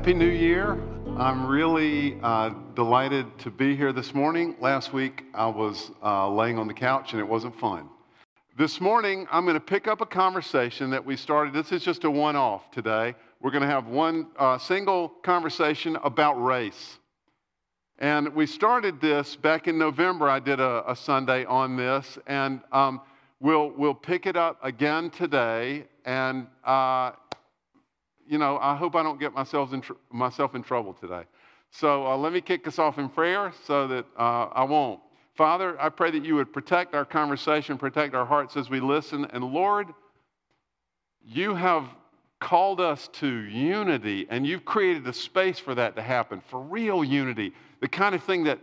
Happy New Year. I'm really uh, delighted to be here this morning. Last week I was uh, laying on the couch and it wasn't fun. This morning I'm going to pick up a conversation that we started. This is just a one off today. We're going to have one uh, single conversation about race. And we started this back in November. I did a, a Sunday on this, and um, we'll, we'll pick it up again today. And uh, you know, I hope I don't get myself in, tr- myself in trouble today. So uh, let me kick us off in prayer so that uh, I won't. Father, I pray that you would protect our conversation, protect our hearts as we listen. And Lord, you have called us to unity, and you've created a space for that to happen, for real unity, the kind of thing that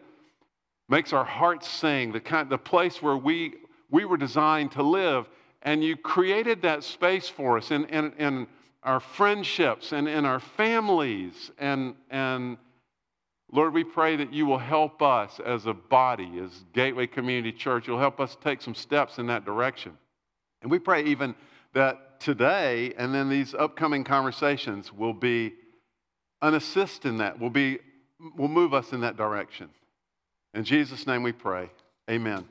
makes our hearts sing, the kind, the place where we we were designed to live, and you created that space for us. And and and our friendships and in our families. And, and Lord, we pray that you will help us as a body, as Gateway Community Church. You'll help us take some steps in that direction. And we pray even that today and then these upcoming conversations will be an assist in that, will, be, will move us in that direction. In Jesus' name we pray. Amen.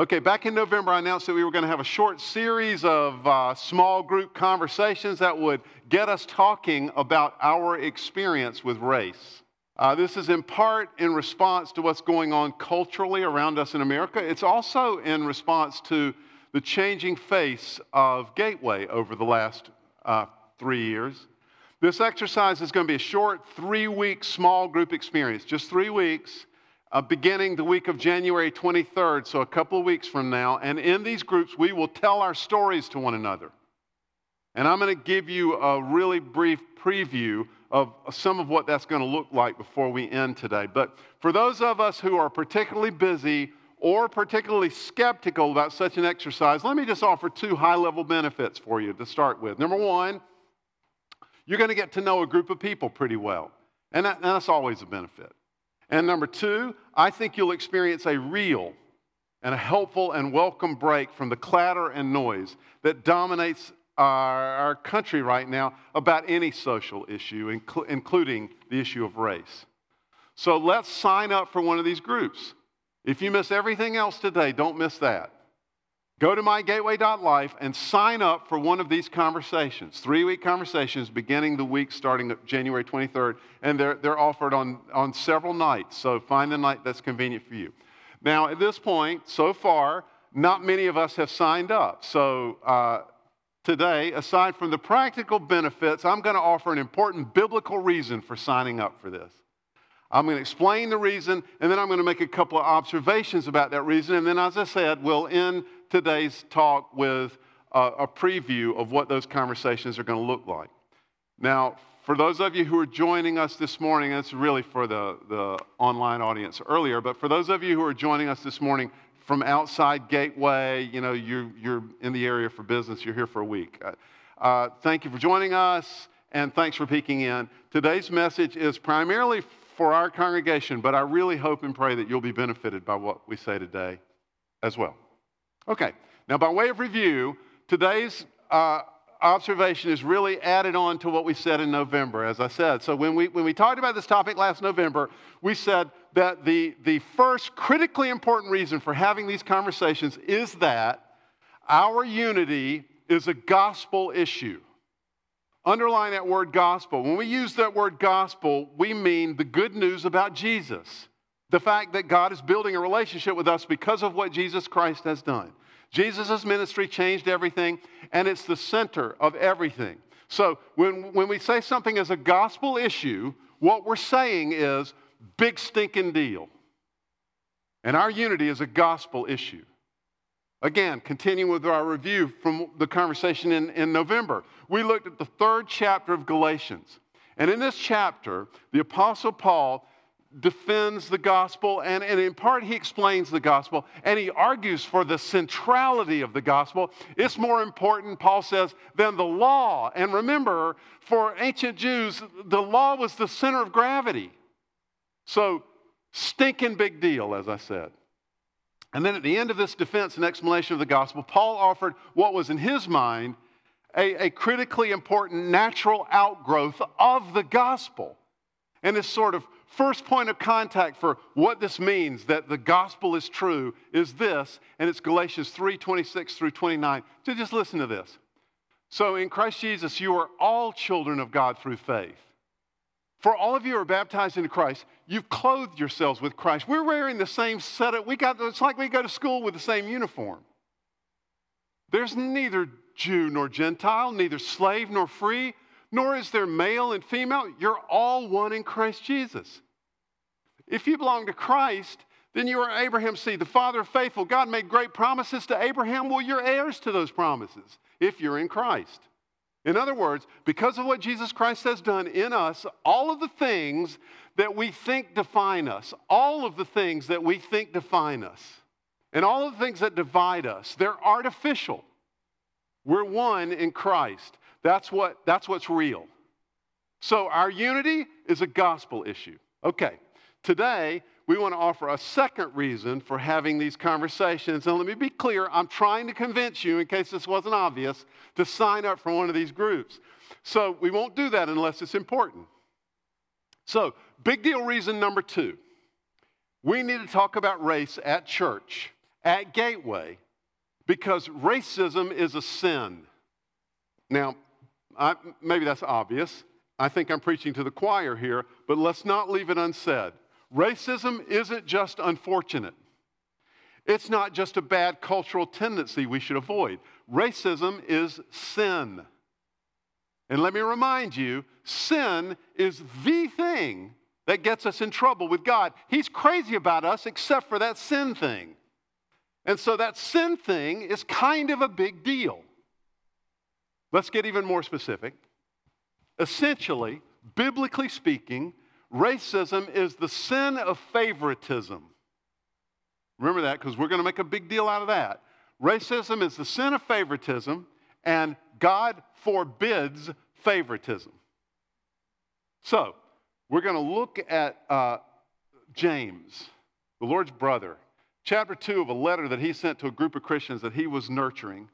Okay, back in November, I announced that we were going to have a short series of uh, small group conversations that would get us talking about our experience with race. Uh, this is in part in response to what's going on culturally around us in America. It's also in response to the changing face of Gateway over the last uh, three years. This exercise is going to be a short three week small group experience, just three weeks uh, beginning the week of January 23rd, so a couple of weeks from now. And in these groups, we will tell our stories to one another. And I'm going to give you a really brief preview of some of what that's going to look like before we end today. But for those of us who are particularly busy or particularly skeptical about such an exercise, let me just offer two high level benefits for you to start with. Number one, you're going to get to know a group of people pretty well, and, that, and that's always a benefit. And number two, I think you'll experience a real and a helpful and welcome break from the clatter and noise that dominates our, our country right now about any social issue, inc- including the issue of race. So let's sign up for one of these groups. If you miss everything else today, don't miss that. Go to mygateway.life and sign up for one of these conversations, three week conversations beginning the week starting January 23rd. And they're, they're offered on, on several nights, so find the night that's convenient for you. Now, at this point, so far, not many of us have signed up. So uh, today, aside from the practical benefits, I'm going to offer an important biblical reason for signing up for this. I'm going to explain the reason, and then I'm going to make a couple of observations about that reason. And then, as I said, we'll end today's talk with a, a preview of what those conversations are going to look like. Now, for those of you who are joining us this morning, it's really for the, the online audience earlier, but for those of you who are joining us this morning from outside Gateway, you know, you're, you're in the area for business, you're here for a week. Uh, uh thank you for joining us, and thanks for peeking in. Today's message is primarily for our congregation, but I really hope and pray that you'll be benefited by what we say today as well. Okay, now by way of review, today's uh, observation is really added on to what we said in November, as I said. So when we, when we talked about this topic last November, we said that the, the first critically important reason for having these conversations is that our unity is a gospel issue. Underline that word gospel. When we use that word gospel, we mean the good news about Jesus. The fact that God is building a relationship with us because of what Jesus Christ has done. Jesus' ministry changed everything, and it's the center of everything. So when, when we say something is a gospel issue, what we're saying is big stinking deal. And our unity is a gospel issue. Again, continuing with our review from the conversation in, in November, we looked at the third chapter of Galatians. And in this chapter, the Apostle Paul defends the gospel, and, and in part he explains the gospel, and he argues for the centrality of the gospel. It's more important, Paul says, than the law. And remember, for ancient Jews, the law was the center of gravity. So, stinking big deal, as I said. And then at the end of this defense and explanation of the gospel, Paul offered what was in his mind a, a critically important natural outgrowth of the gospel. And this sort of first point of contact for what this means that the gospel is true is this, and it's Galatians 3 26 through 29. So just listen to this. So in Christ Jesus, you are all children of God through faith. For all of you are baptized into Christ, you've clothed yourselves with Christ. We're wearing the same set of, we got, it's like we go to school with the same uniform. There's neither Jew nor Gentile, neither slave nor free, nor is there male and female. You're all one in Christ Jesus. If you belong to Christ, then you are Abraham's seed, the father of faithful. God made great promises to Abraham. Well, you're heirs to those promises if you're in Christ. In other words, because of what Jesus Christ has done in us, all of the things that we think define us, all of the things that we think define us, and all of the things that divide us, they're artificial. We're one in Christ. That's, what, that's what's real. So our unity is a gospel issue. Okay, today we want to offer a second reason for having these conversations. And let me be clear I'm trying to convince you, in case this wasn't obvious, to sign up for one of these groups. So we won't do that unless it's important. So, big deal reason number two we need to talk about race at church, at Gateway, because racism is a sin. Now, I, maybe that's obvious. I think I'm preaching to the choir here, but let's not leave it unsaid. Racism isn't just unfortunate. It's not just a bad cultural tendency we should avoid. Racism is sin. And let me remind you sin is the thing that gets us in trouble with God. He's crazy about us except for that sin thing. And so that sin thing is kind of a big deal. Let's get even more specific. Essentially, biblically speaking, Racism is the sin of favoritism. Remember that because we're going to make a big deal out of that. Racism is the sin of favoritism, and God forbids favoritism. So, we're going to look at uh, James, the Lord's brother, chapter 2 of a letter that he sent to a group of Christians that he was nurturing.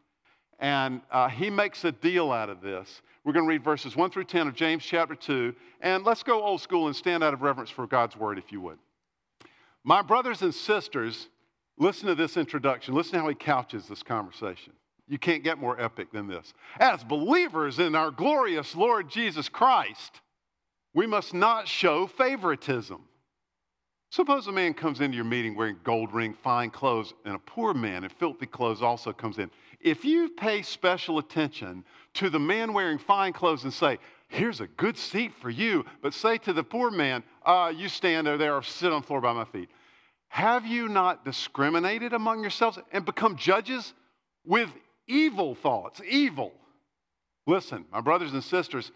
And uh, he makes a deal out of this. We're going to read verses 1 through 10 of James chapter 2. And let's go old school and stand out of reverence for God's word, if you would. My brothers and sisters, listen to this introduction. Listen to how he couches this conversation. You can't get more epic than this. As believers in our glorious Lord Jesus Christ, we must not show favoritism. Suppose a man comes into your meeting wearing gold ring, fine clothes, and a poor man in filthy clothes also comes in. If you pay special attention to the man wearing fine clothes and say, Here's a good seat for you, but say to the poor man, uh, You stand over there or sit on the floor by my feet. Have you not discriminated among yourselves and become judges with evil thoughts? Evil. Listen, my brothers and sisters,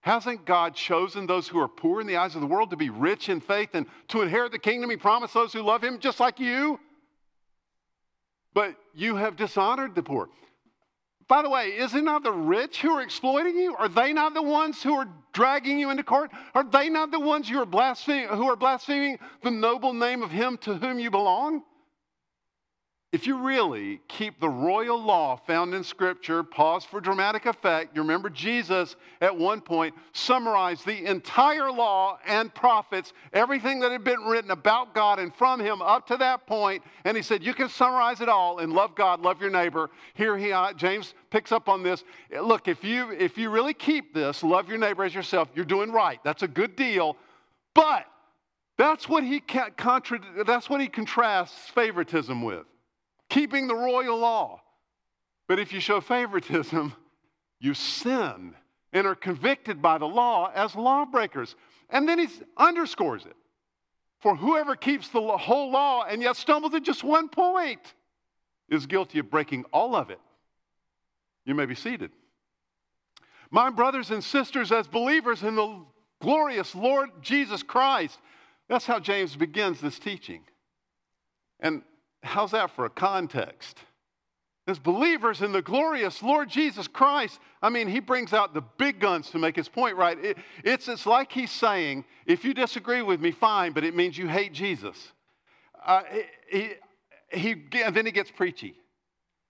Hasn't God chosen those who are poor in the eyes of the world to be rich in faith and to inherit the kingdom He promised those who love Him, just like you? But you have dishonored the poor. By the way, is it not the rich who are exploiting you? Are they not the ones who are dragging you into court? Are they not the ones who are blaspheming, who are blaspheming the noble name of Him to whom you belong? If you really keep the royal law found in Scripture, pause for dramatic effect. You remember Jesus at one point summarized the entire law and prophets, everything that had been written about God and from him up to that point, and he said, You can summarize it all and love God, love your neighbor. Here he uh, James picks up on this. Look, if you if you really keep this, love your neighbor as yourself, you're doing right. That's a good deal. But that's what he that's what he contrasts favoritism with keeping the royal law. But if you show favoritism, you sin and are convicted by the law as lawbreakers. And then he underscores it. For whoever keeps the whole law and yet stumbles at just one point is guilty of breaking all of it. You may be seated. My brothers and sisters, as believers in the glorious Lord Jesus Christ, that's how James begins this teaching. And How's that for a context? As believers in the glorious Lord Jesus Christ, I mean, he brings out the big guns to make his point, right? It, it's, it's like he's saying, if you disagree with me, fine, but it means you hate Jesus. Uh, he, he, and then he gets preachy.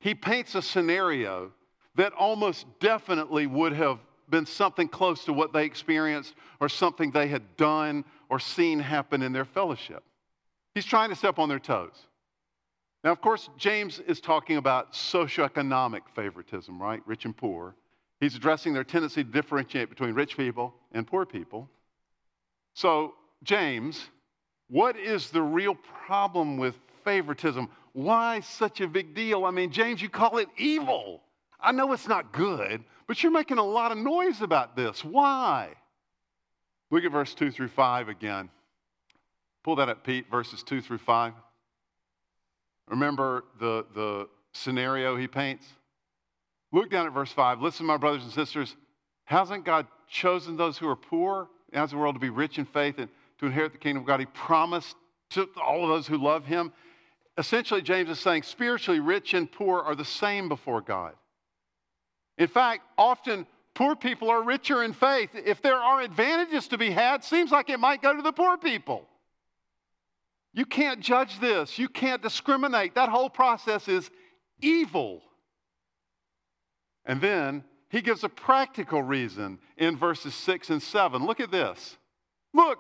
He paints a scenario that almost definitely would have been something close to what they experienced or something they had done or seen happen in their fellowship. He's trying to step on their toes. Now, of course, James is talking about socioeconomic favoritism, right? Rich and poor. He's addressing their tendency to differentiate between rich people and poor people. So, James, what is the real problem with favoritism? Why such a big deal? I mean, James, you call it evil. I know it's not good, but you're making a lot of noise about this. Why? Look at verse 2 through 5 again. Pull that up, Pete, verses 2 through 5. Remember the, the scenario he paints? Look down at verse 5. Listen, my brothers and sisters. Hasn't God chosen those who are poor as the world to be rich in faith and to inherit the kingdom of God? He promised to all of those who love him. Essentially, James is saying spiritually rich and poor are the same before God. In fact, often poor people are richer in faith. If there are advantages to be had, seems like it might go to the poor people. You can't judge this. You can't discriminate. That whole process is evil. And then he gives a practical reason in verses 6 and 7. Look at this. Look,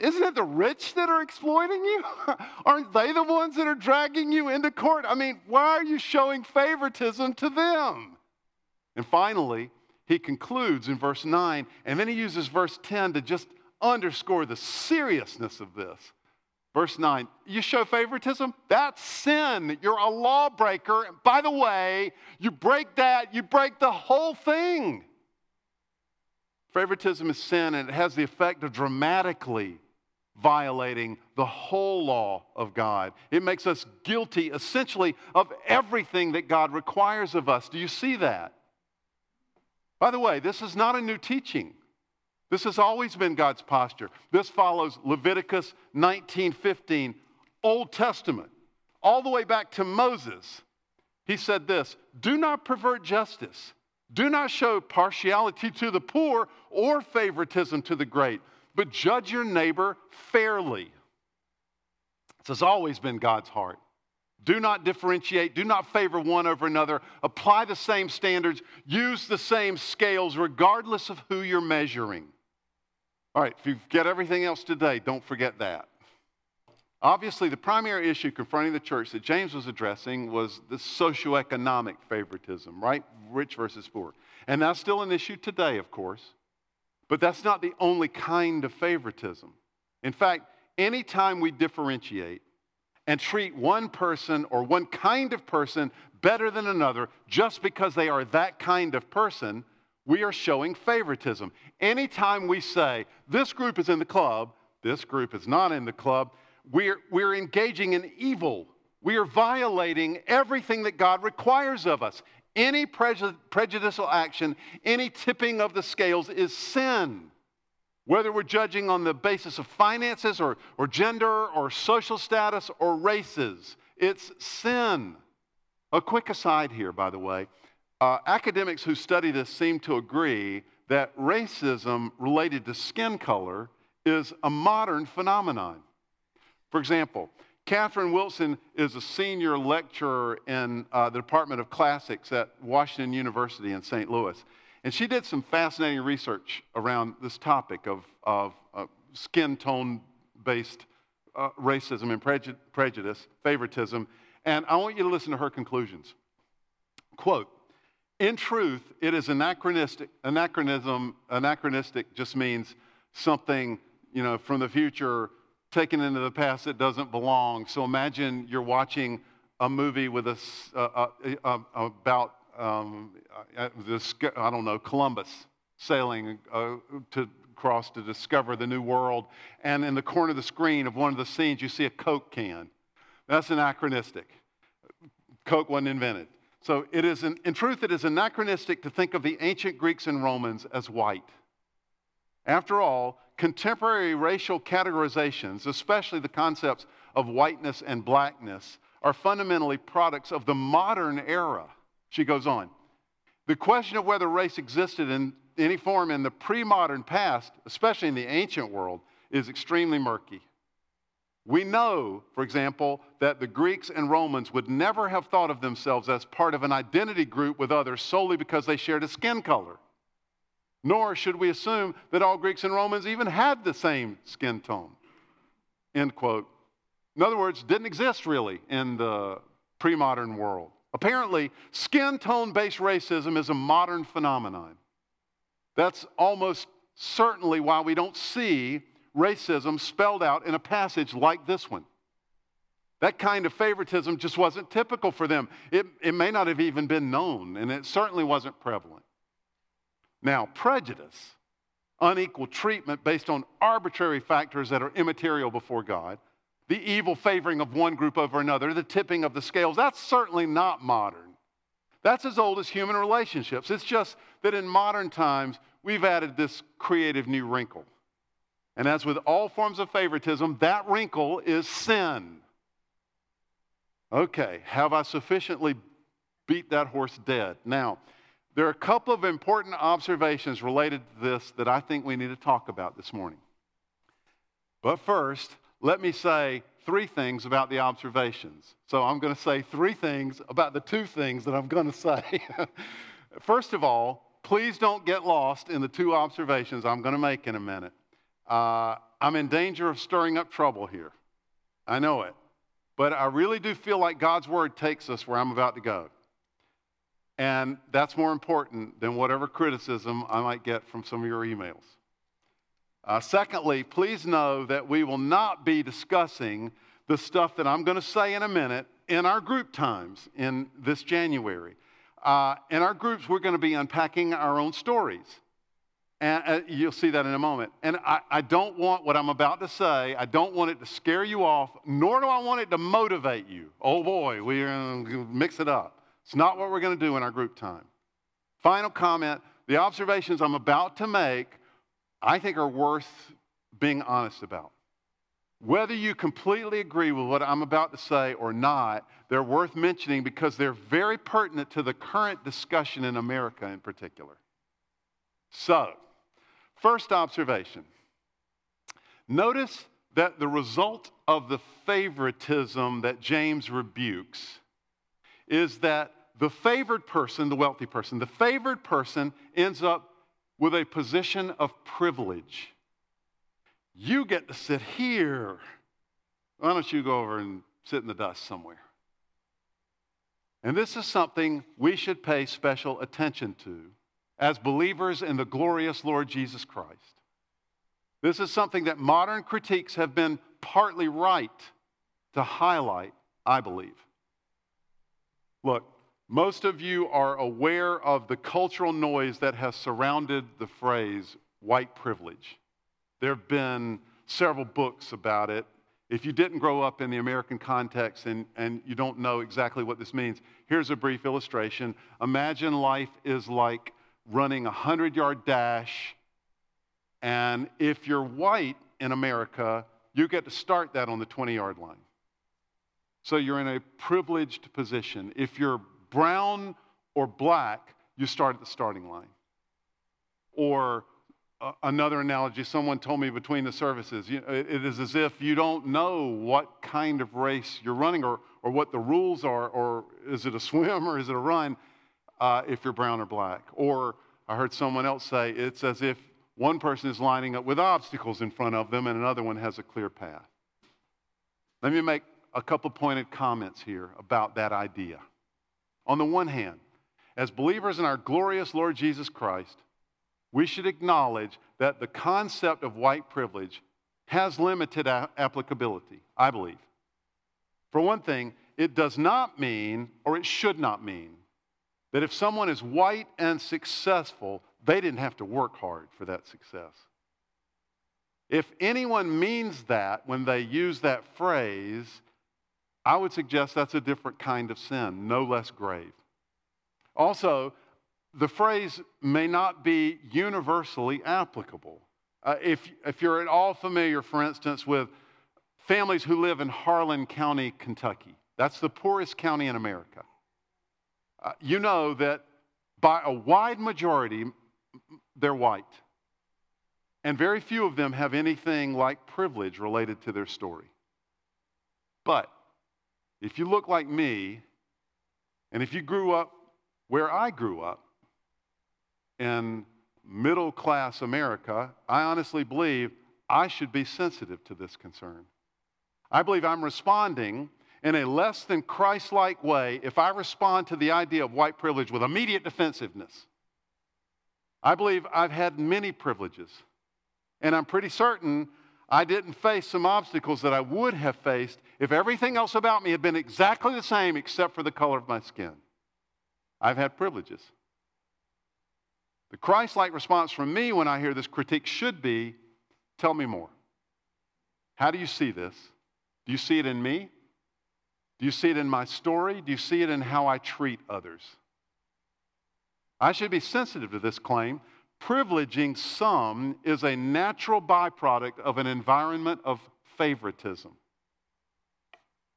isn't it the rich that are exploiting you? Aren't they the ones that are dragging you into court? I mean, why are you showing favoritism to them? And finally, he concludes in verse 9, and then he uses verse 10 to just underscore the seriousness of this. Verse 9, you show favoritism? That's sin. You're a lawbreaker. By the way, you break that, you break the whole thing. Favoritism is sin, and it has the effect of dramatically violating the whole law of God. It makes us guilty, essentially, of everything that God requires of us. Do you see that? By the way, this is not a new teaching. This has always been God's posture. This follows Leviticus 19:15, Old Testament, all the way back to Moses. He said this, "Do not pervert justice. Do not show partiality to the poor or favoritism to the great, but judge your neighbor fairly." This has always been God's heart. Do not differentiate. Do not favor one over another. Apply the same standards. Use the same scales, regardless of who you're measuring. All right, if you get everything else today, don't forget that. Obviously, the primary issue confronting the church that James was addressing was the socioeconomic favoritism, right? Rich versus poor. And that's still an issue today, of course. But that's not the only kind of favoritism. In fact, anytime we differentiate and treat one person or one kind of person better than another just because they are that kind of person, we are showing favoritism. Anytime we say, this group is in the club, this group is not in the club, we're, we're engaging in evil. We are violating everything that God requires of us. Any prejudicial action, any tipping of the scales is sin. Whether we're judging on the basis of finances or, or gender or social status or races, it's sin. A quick aside here, by the way. Uh, academics who study this seem to agree that racism related to skin color is a modern phenomenon. For example, Catherine Wilson is a senior lecturer in uh, the Department of Classics at Washington University in St. Louis. And she did some fascinating research around this topic of, of uh, skin tone based uh, racism and preju- prejudice, favoritism. And I want you to listen to her conclusions. Quote, in truth, it is anachronistic. Anachronism, anachronistic just means something, you know, from the future taken into the past that doesn't belong. So imagine you're watching a movie with a, uh, uh, uh, about um, this, I don't know, Columbus sailing uh, to cross to discover the new world. And in the corner of the screen of one of the scenes, you see a Coke can. That's anachronistic. Coke wasn't invented. So it is, an, in truth, it is anachronistic to think of the ancient Greeks and Romans as white. After all, contemporary racial categorizations, especially the concepts of whiteness and blackness, are fundamentally products of the modern era. She goes on. The question of whether race existed in any form in the pre modern past, especially in the ancient world, is extremely murky. We know, for example, that the Greeks and Romans would never have thought of themselves as part of an identity group with others solely because they shared a skin color. Nor should we assume that all Greeks and Romans even had the same skin tone. End quote. In other words, didn't exist really in the pre modern world. Apparently, skin tone based racism is a modern phenomenon. That's almost certainly why we don't see racism spelled out in a passage like this one. That kind of favoritism just wasn't typical for them. It, it may not have even been known, and it certainly wasn't prevalent. Now, prejudice, unequal treatment based on arbitrary factors that are immaterial before God, the evil favoring of one group over another, the tipping of the scales, that's certainly not modern. That's as old as human relationships. It's just that in modern times, we've added this creative new wrinkle. And as with all forms of favoritism, that wrinkle is sin. Okay, have I sufficiently beat that horse dead? Now, there are a couple of important observations related to this that I think we need to talk about this morning. But first, let me say three things about the observations. So I'm going to say three things about the two things that I'm going to say. first of all, please don't get lost in the two observations I'm going to make in a minute. Uh, I'm in danger of stirring up trouble here. I know it. But I really do feel like God's word takes us where I'm about to go. And that's more important than whatever criticism I might get from some of your emails. Uh, secondly, please know that we will not be discussing the stuff that I'm going to say in a minute in our group times in this January. Uh, in our groups, we're going to be unpacking our own stories. And uh, you'll see that in a moment. And I, I don't want what I'm about to say, I don't want it to scare you off, nor do I want it to motivate you. Oh boy, we're going to mix it up. It's not what we're going to do in our group time. Final comment the observations I'm about to make, I think, are worth being honest about. Whether you completely agree with what I'm about to say or not, they're worth mentioning because they're very pertinent to the current discussion in America in particular. So, First observation notice that the result of the favoritism that James rebukes is that the favored person, the wealthy person, the favored person ends up with a position of privilege. You get to sit here. Why don't you go over and sit in the dust somewhere? And this is something we should pay special attention to as believers in the glorious Lord Jesus Christ. This is something that modern critiques have been partly right to highlight, I believe. Look, most of you are aware of the cultural noise that has surrounded the phrase white privilege. There have been several books about it. If you didn't grow up in the American context and, and you don't know exactly what this means, here's a brief illustration. Imagine life is like running a 100 yard dash. And if you're white in America, you get to start that on the 20 yard line. So you're in a privileged position. If you're brown or black, you start at the starting line. Or uh, another analogy, someone told me between the services, you it is as if you don't know what kind of race you're running or, or what the rules are, or is it a swim or is it a run? Uh, if you're brown or black. Or I heard someone else say it's as if one person is lining up with obstacles in front of them and another one has a clear path. Let me make a couple pointed comments here about that idea. On the one hand, as believers in our glorious Lord Jesus Christ, we should acknowledge that the concept of white privilege has limited applicability, I believe. For one thing, it does not mean, or it should not mean, that if someone is white and successful, they didn't have to work hard for that success. If anyone means that when they use that phrase, I would suggest that's a different kind of sin, no less grave. Also, the phrase may not be universally applicable. Uh, if, if you're at all familiar, for instance, with families who live in Harlan County, Kentucky, that's the poorest county in America. Uh, you know that by a wide majority, they're white. And very few of them have anything like privilege related to their story. But if you look like me, and if you grew up where I grew up, in middle class America, I honestly believe I should be sensitive to this concern. I believe I'm responding in a less than Christ like way if I respond to the idea of white privilege with immediate defensiveness. I believe I've had many privileges, and I'm pretty certain I didn't face some obstacles that I would have faced if everything else about me had been exactly the same except for the color of my skin. I've had privileges. The Christ like response from me when I hear this critique should be tell me more. How do you see this? Do you see it in me? Do you see it in my story? Do you see it in how I treat others? I should be sensitive to this claim privileging some is a natural byproduct of an environment of favoritism.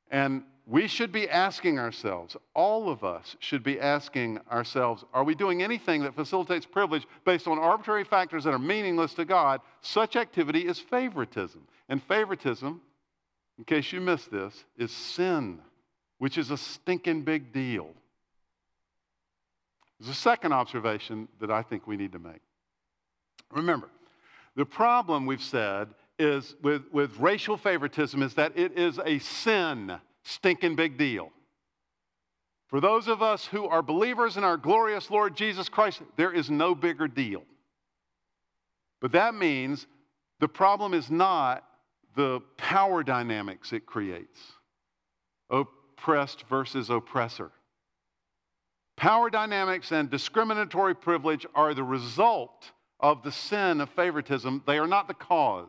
And we should be asking ourselves, all of us should be asking ourselves, are we doing anything that facilitates privilege based on arbitrary factors that are meaningless to God? Such activity is favoritism. And favoritism, in case you missed this, is sin, which is a stinking big deal. There's a second observation that I think we need to make. Remember, the problem we've said is with, with racial favoritism is that it is a sin, stinking big deal. For those of us who are believers in our glorious Lord Jesus Christ, there is no bigger deal. But that means the problem is not the power dynamics it creates oh, oppressed versus oppressor. Power dynamics and discriminatory privilege are the result of the sin of favoritism, they are not the cause.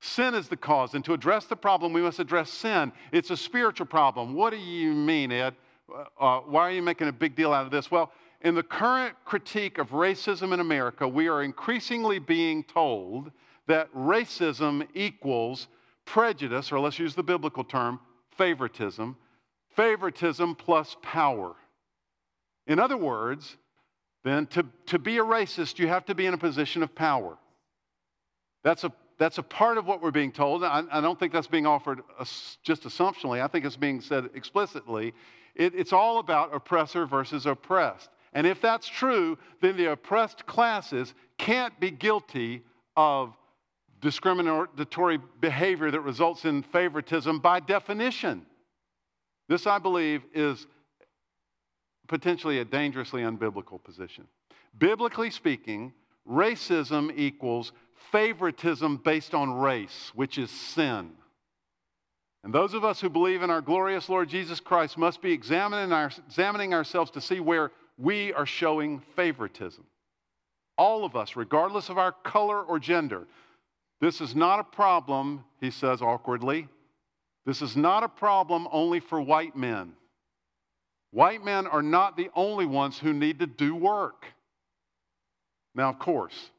Sin is the cause, and to address the problem, we must address sin. It's a spiritual problem. What do you mean, Ed? Uh, uh, why are you making a big deal out of this? Well, in the current critique of racism in America, we are increasingly being told that racism equals prejudice, or let's use the biblical term, favoritism, favoritism plus power. In other words, then to, to be a racist, you have to be in a position of power. That's a, that's a part of what we're being told. I, I don't think that's being offered just assumptionally, I think it's being said explicitly. It, it's all about oppressor versus oppressed. And if that's true, then the oppressed classes can't be guilty of discriminatory behavior that results in favoritism by definition. This, I believe, is potentially a dangerously unbiblical position. Biblically speaking, racism equals favoritism based on race, which is sin. And those of us who believe in our glorious Lord Jesus Christ must be examining, our, examining ourselves to see where we are showing favoritism. All of us, regardless of our color or gender. This is not a problem, he says awkwardly. This is not a problem only for white men. White men are not the only ones who need to do work. Now, of course,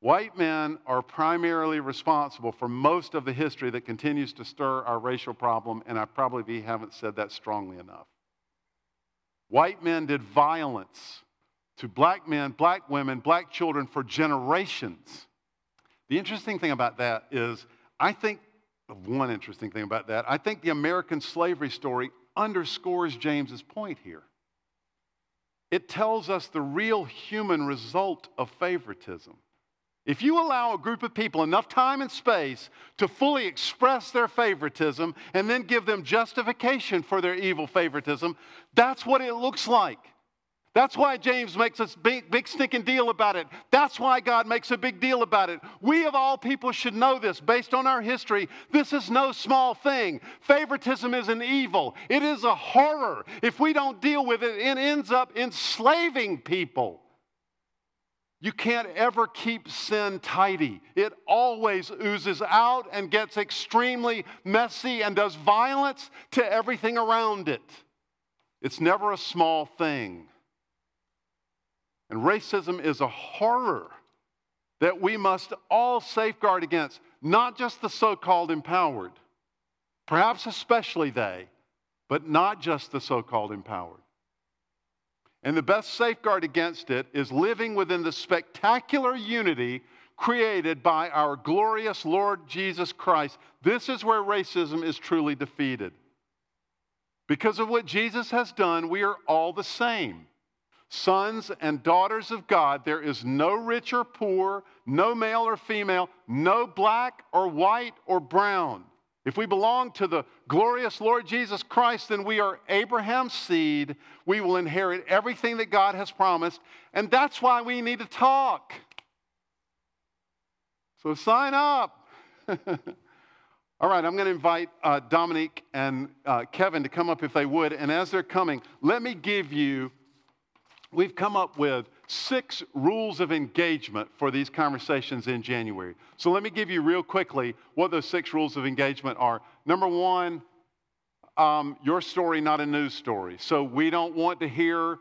white men are primarily responsible for most of the history that continues to stir our racial problem, and I probably haven't said that strongly enough. White men did violence to black men, black women, black children for generations. The interesting thing about that is, I think, one interesting thing about that, I think the American slavery story underscores James's point here. It tells us the real human result of favoritism. If you allow a group of people enough time and space to fully express their favoritism and then give them justification for their evil favoritism, that's what it looks like. That's why James makes a big, big stinking deal about it. That's why God makes a big deal about it. We, of all people, should know this based on our history. This is no small thing. Favoritism is an evil, it is a horror. If we don't deal with it, it ends up enslaving people. You can't ever keep sin tidy. It always oozes out and gets extremely messy and does violence to everything around it. It's never a small thing. And racism is a horror that we must all safeguard against, not just the so called empowered, perhaps especially they, but not just the so called empowered. And the best safeguard against it is living within the spectacular unity created by our glorious Lord Jesus Christ, this is where racism is truly defeated. Because of what Jesus has done, we are all the same. Sons and daughters of God, there is no rich or poor, no male or female, no black or white or brown. If we belong to the glorious Lord Jesus Christ, then we are Abraham's seed. We will inherit everything that God has promised. And that's why we need to talk. So sign up. All right, I'm going to invite uh, Dominique and uh, Kevin to come up if they would. And as they're coming, let me give you, we've come up with six rules of engagement for these conversations in January. So let me give you real quickly what those six rules of engagement are. Number one, um, your story, not a news story. So we don't want to hear,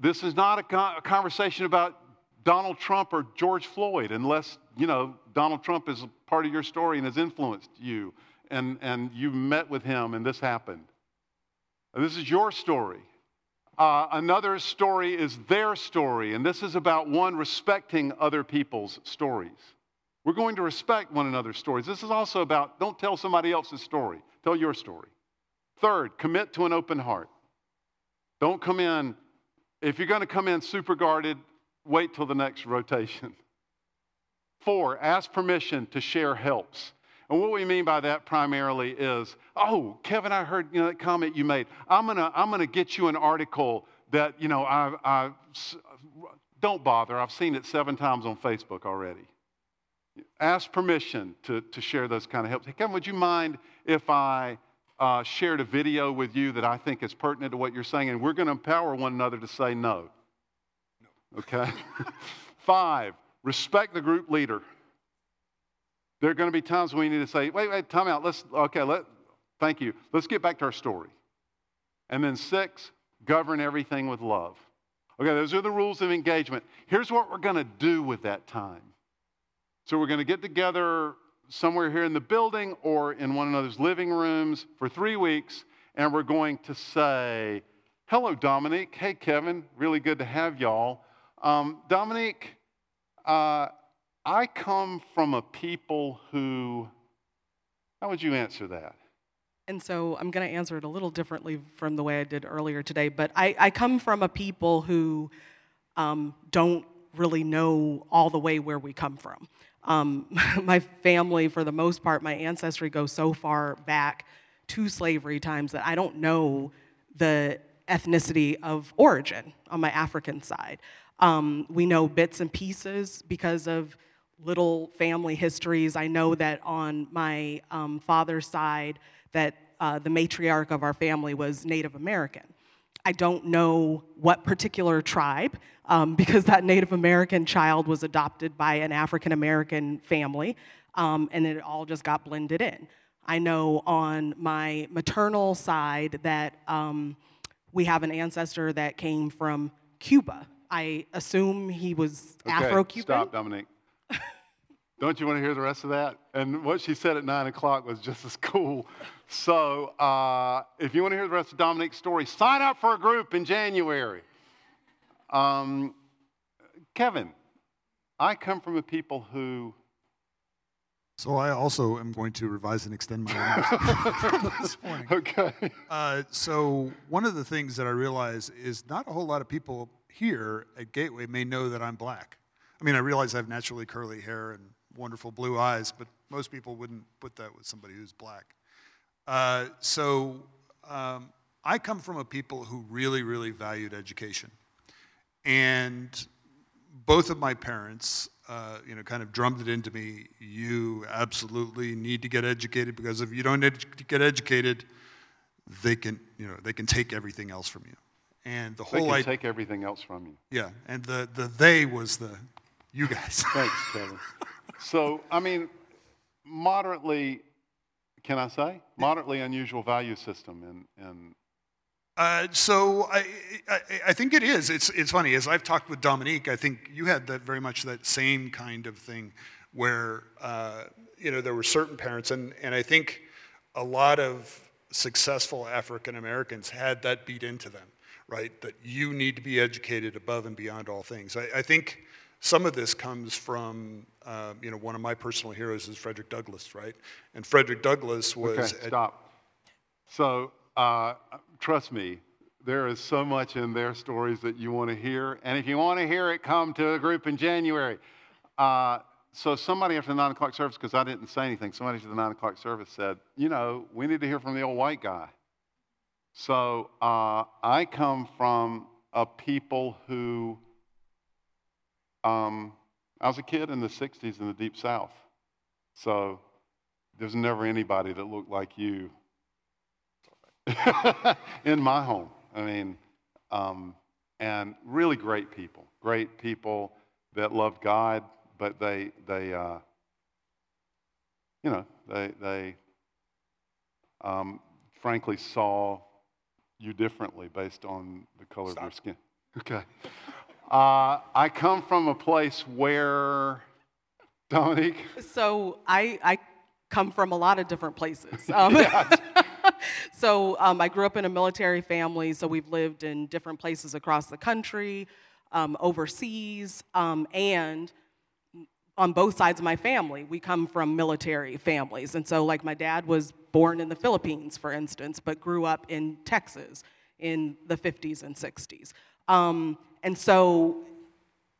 this is not a, a conversation about Donald Trump or George Floyd, unless, you know, Donald Trump is part of your story and has influenced you and, and you met with him and this happened. This is your story. Uh, another story is their story, and this is about one respecting other people's stories. We're going to respect one another's stories. This is also about don't tell somebody else's story, tell your story. Third, commit to an open heart. Don't come in, if you're going to come in super guarded, wait till the next rotation. Four, ask permission to share helps. And what we mean by that primarily is, oh, Kevin, I heard you know, that comment you made. I'm gonna, I'm gonna get you an article that, you know, I, I don't bother. I've seen it seven times on Facebook already. Ask permission to, to share those kind of helps. Hey, Kevin, would you mind if I uh, shared a video with you that I think is pertinent to what you're saying? And we're going to empower one another to say no. no. Okay? Five, respect the group leader. There are going to be times when we need to say, wait, wait, time out. Let's, okay, let, thank you. Let's get back to our story. And then six, govern everything with love. Okay, those are the rules of engagement. Here's what we're going to do with that time. So we're going to get together somewhere here in the building or in one another's living rooms for three weeks, and we're going to say, Hello, Dominique. Hey, Kevin. Really good to have y'all. Um, Dominique, uh, I come from a people who, how would you answer that? And so I'm going to answer it a little differently from the way I did earlier today, but I, I come from a people who um, don't really know all the way where we come from. Um, my family, for the most part, my ancestry goes so far back to slavery times that I don't know the ethnicity of origin on my African side. Um, we know bits and pieces because of little family histories. I know that on my um, father's side, that uh, the matriarch of our family was Native American. I don't know what particular tribe, um, because that Native American child was adopted by an African American family, um, and it all just got blended in. I know on my maternal side that um, we have an ancestor that came from Cuba. I assume he was okay, Afro Cuban. Stop, Dominique. Don't you want to hear the rest of that? And what she said at nine o'clock was just as cool. So, uh, if you want to hear the rest of Dominique's story, sign up for a group in January. Um, Kevin, I come from a people who. So I also am going to revise and extend my remarks this morning. Okay. Uh, so one of the things that I realize is not a whole lot of people here at Gateway may know that I'm black. I mean, I realize I have naturally curly hair and wonderful blue eyes, but most people wouldn't put that with somebody who's black. Uh, so um, I come from a people who really, really valued education. And both of my parents, uh, you know, kind of drummed it into me, you absolutely need to get educated because if you don't get educated, they can, you know, they can take everything else from you. And the whole they can take everything else from you. Yeah, and the, the they was the you guys. Thanks, Kevin. So, I mean, moderately, can I say? Moderately unusual value system. And, and uh, so I, I, I, think it is. It's, it's funny. As I've talked with Dominique, I think you had that very much that same kind of thing where, uh, you know, there were certain parents, and, and I think a lot of successful African Americans had that beat into them, right? That you need to be educated above and beyond all things. I, I think some of this comes from, uh, you know, one of my personal heroes is Frederick Douglass, right? And Frederick Douglass was. Okay, stop. So, uh, trust me, there is so much in their stories that you want to hear. And if you want to hear it, come to a group in January. Uh, so somebody after the nine o'clock service, because I didn't say anything, somebody after the nine o'clock service said, you know, we need to hear from the old white guy. So uh, I come from a people who, um, I was a kid in the 60s in the Deep South. So there's never anybody that looked like you in my home. I mean, um, and really great people, great people that love God, but they, they uh, you know, they, they um, frankly saw you differently based on the color Stop. of your skin. Okay. Uh, I come from a place where, Dominique, So I, I come from a lot of different places. Um, so um, I grew up in a military family, so we've lived in different places across the country, um, overseas, um, and on both sides of my family, we come from military families. And so, like, my dad was born in the Philippines, for instance, but grew up in Texas in the 50s and 60s. Um, and so,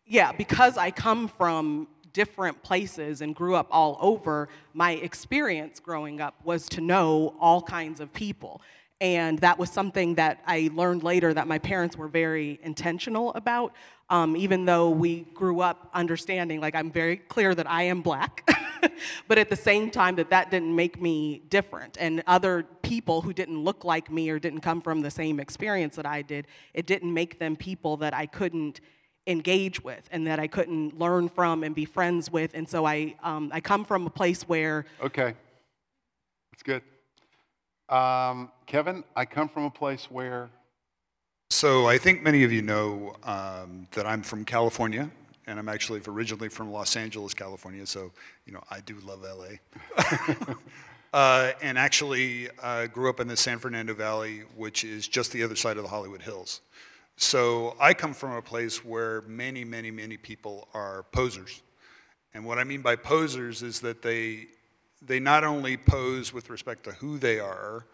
yeah, because I come from different places and grew up all over, my experience growing up was to know all kinds of people. And that was something that I learned later that my parents were very intentional about. Um, even though we grew up understanding, like, I'm very clear that I am black, but at the same time, that that didn't make me different. And other people who didn't look like me or didn't come from the same experience that I did, it didn't make them people that I couldn't engage with and that I couldn't learn from and be friends with. And so I, um, I come from a place where okay, that's good. Um, Kevin, I come from a place where, So I think many of you know um, that I'm from California, and I'm actually originally from Los Angeles, California. So you know I do love LA. uh, and actually uh, grew up in the San Fernando Valley, which is just the other side of the Hollywood Hills. So I come from a place where many, many, many people are posers. And what I mean by posers is that they they not only pose with respect to who they are,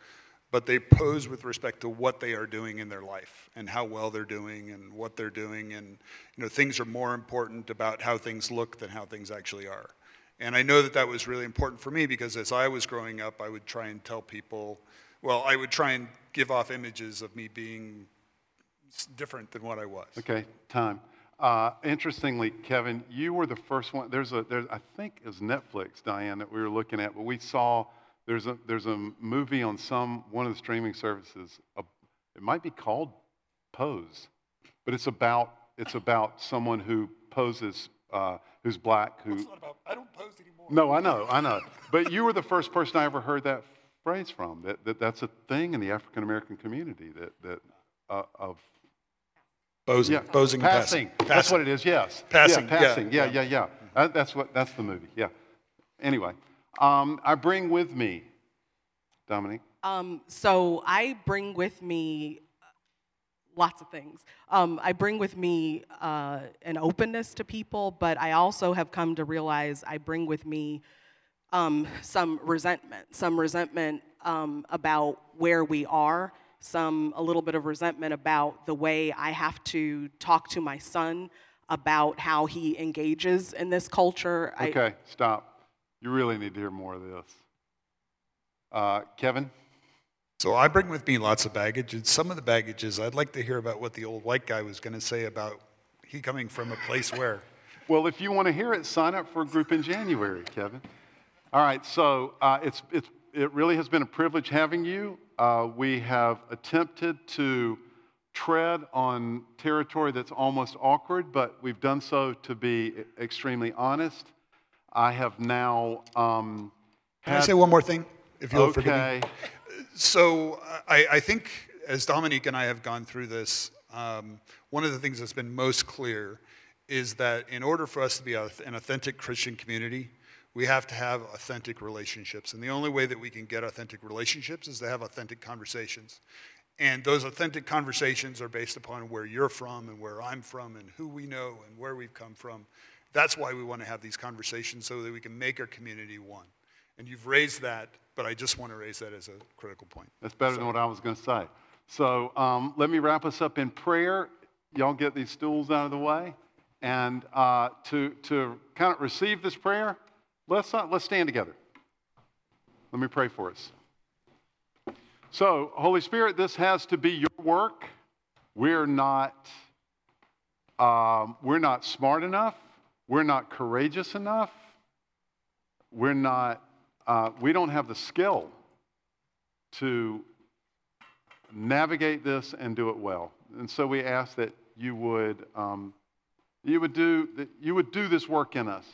but they pose with respect to what they are doing in their life and how well they're doing and what they're doing. And you know things are more important about how things look than how things actually are. And i know that that was really important for me because as i was growing up i would try and tell people well i would try and give off images of me being different than what i was. Okay, time. Uh, interestingly, Kevin, you were the first one. There's a, there's, I think it was Netflix, Diane, that we were looking at, but we saw there's a, there's a movie on some, one of the streaming services. A, it might be called Pose, but it's about, it's about someone who poses, uh, who's black, who, about, i don't pose anymore No, I know, I know. But you were the first person I ever heard that phrase from. That, that that's a thing in the African American community. That that uh, of posing yeah, posing and passing. passing That's what it is. Yes, Passing, Yeah, yeah, passing. Yeah, yeah, yeah. That- that's what. That's the movie. Yeah. Anyway, um, I bring with me, Dominique. Um, so I bring with me lots of things. Um, I bring with me uh, an openness to people, but I also have come to realize I bring with me um, some resentment, some resentment um, about where we are, some a little bit of resentment about the way I have to talk to my son about how he engages in this culture. I- Okay, stop. You really need to hear more of this. Uh, Kevin. So I bring with me lots of baggage, and some of the baggage is I'd like to hear about what the old white guy was going to say about he coming from a place where. Well, if you want to hear it, sign up for a group in January, Kevin. All right, so uh, it's, it's, it really has been a privilege having you. Uh, we have attempted to tread on territory that's almost awkward, but we've done so to be extremely honest. I have now. Um, Can I say one more thing, if you'll forgive me? Okay. So I, I think as Dominique and I have gone through this, um, one of the things that's been most clear is that in order for us to be an authentic Christian community, we have to have authentic relationships. And the only way that we can get authentic relationships is to have authentic conversations. And those authentic conversations are based upon where you're from and where I'm from and who we know and where we've come from. That's why we want to have these conversations so that we can make our community one. And you've raised that, but I just want to raise that as a critical point. That's better so. than what I was going to say. So um, let me wrap us up in prayer. Y'all get these stools out of the way. And uh, to, to kind of receive this prayer, let's, uh, let's stand together. Let me pray for us. So, Holy Spirit, this has to be your work. We're not, um, we're not smart enough. We're not courageous enough. We're not, uh, we don't have the skill to navigate this and do it well. And so we ask that you would, um, you would do, that you would do this work in us.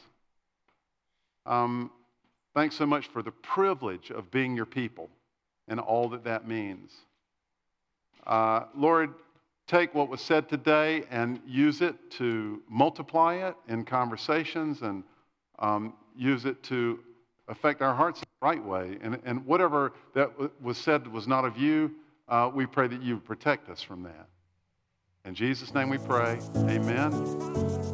Um, thanks so much for the privilege of being your people and all that that means. Uh, Lord, take what was said today and use it to multiply it in conversations and um, use it to affect our hearts the right way. And, and whatever that was said was not of you, uh, we pray that you protect us from that. In Jesus' name we pray. Amen.